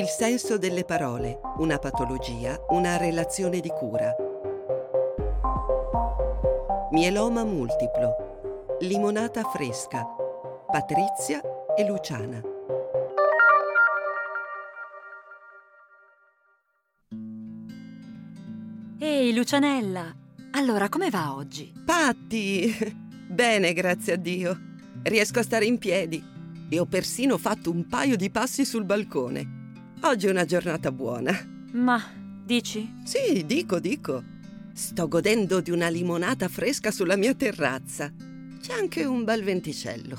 Il senso delle parole, una patologia, una relazione di cura. Mieloma multiplo. Limonata fresca. Patrizia e Luciana. Ehi, Lucianella! Allora, come va oggi? Patti! Bene, grazie a Dio. Riesco a stare in piedi e ho persino fatto un paio di passi sul balcone. Oggi è una giornata buona. Ma, dici? Sì, dico, dico. Sto godendo di una limonata fresca sulla mia terrazza. C'è anche un bel venticello.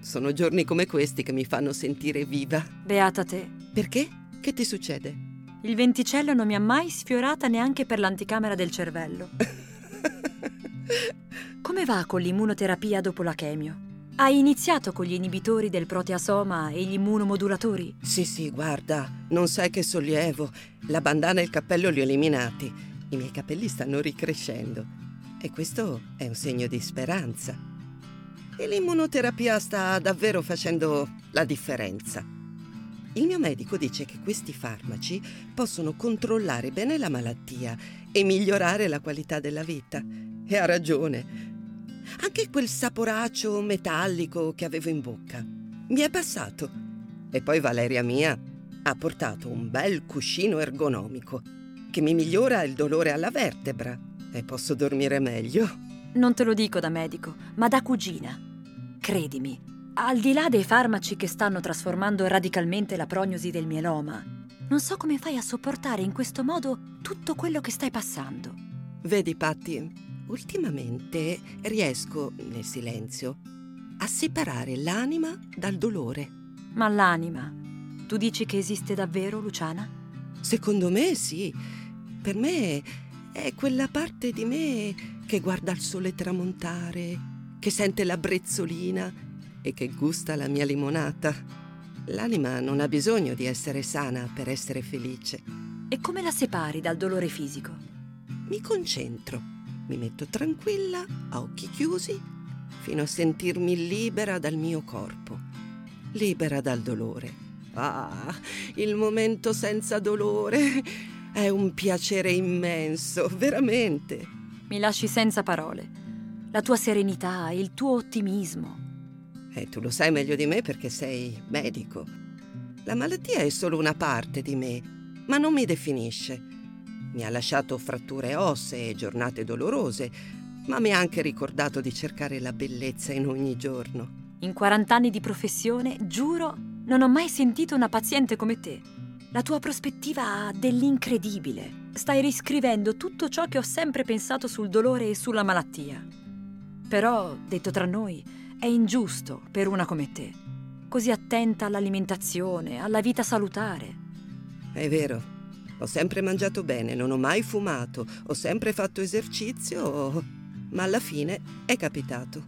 Sono giorni come questi che mi fanno sentire viva. Beata te. Perché? Che ti succede? Il venticello non mi ha mai sfiorata neanche per l'anticamera del cervello. Come va con l'immunoterapia dopo la chemio? Hai iniziato con gli inibitori del proteasoma e gli immunomodulatori? Sì, sì, guarda, non sai che sollievo. La bandana e il cappello li ho eliminati. I miei capelli stanno ricrescendo. E questo è un segno di speranza. E l'immunoterapia sta davvero facendo la differenza. Il mio medico dice che questi farmaci possono controllare bene la malattia e migliorare la qualità della vita. E ha ragione. Anche quel saporaccio metallico che avevo in bocca mi è passato. E poi Valeria mia ha portato un bel cuscino ergonomico che mi migliora il dolore alla vertebra e posso dormire meglio. Non te lo dico da medico, ma da cugina. Credimi, al di là dei farmaci che stanno trasformando radicalmente la prognosi del mieloma, non so come fai a sopportare in questo modo tutto quello che stai passando. Vedi, Patti, Ultimamente riesco, nel silenzio, a separare l'anima dal dolore. Ma l'anima? Tu dici che esiste davvero, Luciana? Secondo me sì. Per me è quella parte di me che guarda il sole tramontare, che sente la brezzolina e che gusta la mia limonata. L'anima non ha bisogno di essere sana per essere felice. E come la separi dal dolore fisico? Mi concentro mi metto tranquilla, a occhi chiusi, fino a sentirmi libera dal mio corpo, libera dal dolore. Ah, il momento senza dolore è un piacere immenso, veramente. Mi lasci senza parole. La tua serenità, il tuo ottimismo. E eh, tu lo sai meglio di me perché sei medico. La malattia è solo una parte di me, ma non mi definisce. Mi ha lasciato fratture ossee e giornate dolorose, ma mi ha anche ricordato di cercare la bellezza in ogni giorno. In 40 anni di professione, giuro, non ho mai sentito una paziente come te. La tua prospettiva ha dell'incredibile. Stai riscrivendo tutto ciò che ho sempre pensato sul dolore e sulla malattia. Però, detto tra noi, è ingiusto per una come te, così attenta all'alimentazione, alla vita salutare. È vero, ho sempre mangiato bene, non ho mai fumato, ho sempre fatto esercizio, ma alla fine è capitato.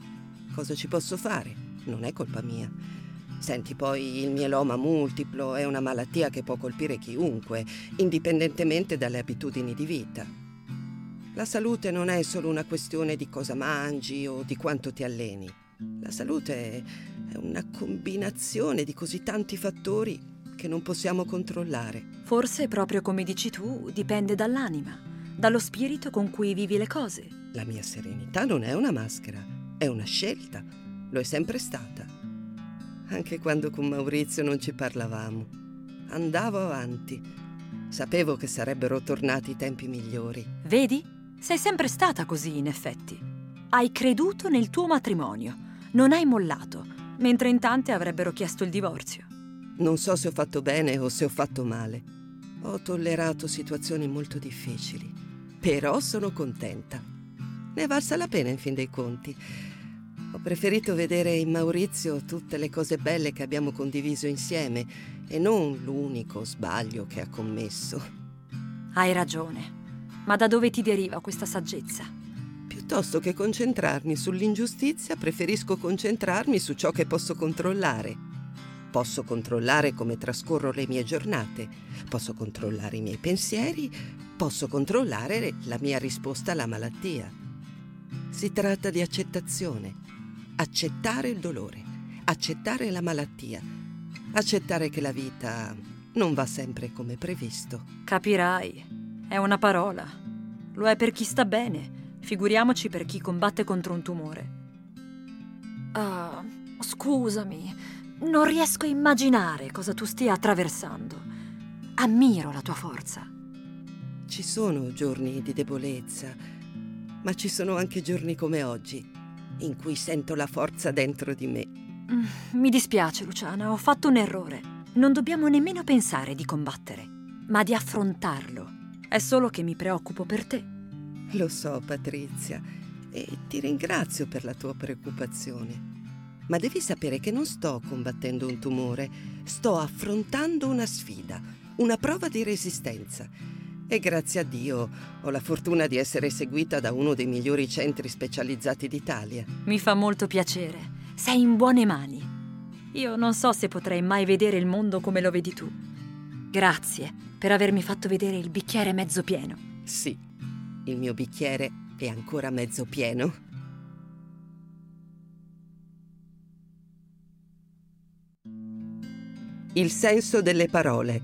Cosa ci posso fare? Non è colpa mia. Senti, poi il mieloma multiplo è una malattia che può colpire chiunque, indipendentemente dalle abitudini di vita. La salute non è solo una questione di cosa mangi o di quanto ti alleni. La salute è una combinazione di così tanti fattori che non possiamo controllare. Forse, proprio come dici tu, dipende dall'anima, dallo spirito con cui vivi le cose. La mia serenità non è una maschera, è una scelta. Lo è sempre stata. Anche quando con Maurizio non ci parlavamo. Andavo avanti. Sapevo che sarebbero tornati i tempi migliori. Vedi? Sei sempre stata così, in effetti. Hai creduto nel tuo matrimonio, non hai mollato, mentre in tante avrebbero chiesto il divorzio. Non so se ho fatto bene o se ho fatto male. Ho tollerato situazioni molto difficili, però sono contenta. Ne è valsa la pena in fin dei conti. Ho preferito vedere in Maurizio tutte le cose belle che abbiamo condiviso insieme e non l'unico sbaglio che ha commesso. Hai ragione. Ma da dove ti deriva questa saggezza? Piuttosto che concentrarmi sull'ingiustizia, preferisco concentrarmi su ciò che posso controllare Posso controllare come trascorro le mie giornate, posso controllare i miei pensieri, posso controllare la mia risposta alla malattia. Si tratta di accettazione, accettare il dolore, accettare la malattia, accettare che la vita non va sempre come previsto. Capirai, è una parola. Lo è per chi sta bene, figuriamoci per chi combatte contro un tumore. Ah, scusami, non riesco a immaginare cosa tu stia attraversando. Ammiro la tua forza. Ci sono giorni di debolezza, ma ci sono anche giorni come oggi, in cui sento la forza dentro di me. Mm, mi dispiace, Luciana, ho fatto un errore. Non dobbiamo nemmeno pensare di combattere, ma di affrontarlo. È solo che mi preoccupo per te. Lo so, Patrizia, e ti ringrazio per la tua preoccupazione. Ma devi sapere che non sto combattendo un tumore, sto affrontando una sfida, una prova di resistenza. E grazie a Dio ho la fortuna di essere seguita da uno dei migliori centri specializzati d'Italia. Mi fa molto piacere. Sei in buone mani. Io non so se potrei mai vedere il mondo come lo vedi tu. Grazie per avermi fatto vedere il bicchiere mezzo pieno. Sì, il mio bicchiere è ancora mezzo pieno. Il senso delle parole.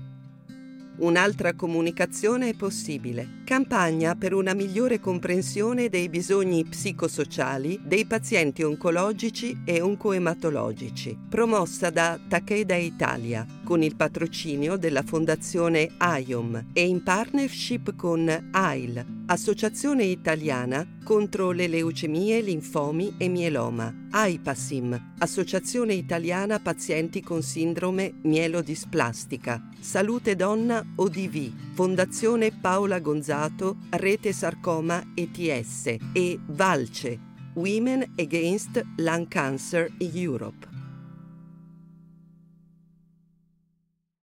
Un'altra comunicazione è possibile. Campagna per una migliore comprensione dei bisogni psicosociali dei pazienti oncologici e oncoematologici, promossa da Takeda Italia con il patrocinio della Fondazione IOM e in partnership con AIL, Associazione Italiana contro le leucemie, linfomi e mieloma, AIPASIM, Associazione Italiana Pazienti con Sindrome Mielodisplastica, Salute Donna ODV, Fondazione Paola Gonzato, Rete Sarcoma ETS e VALCE, Women Against Lung Cancer Europe.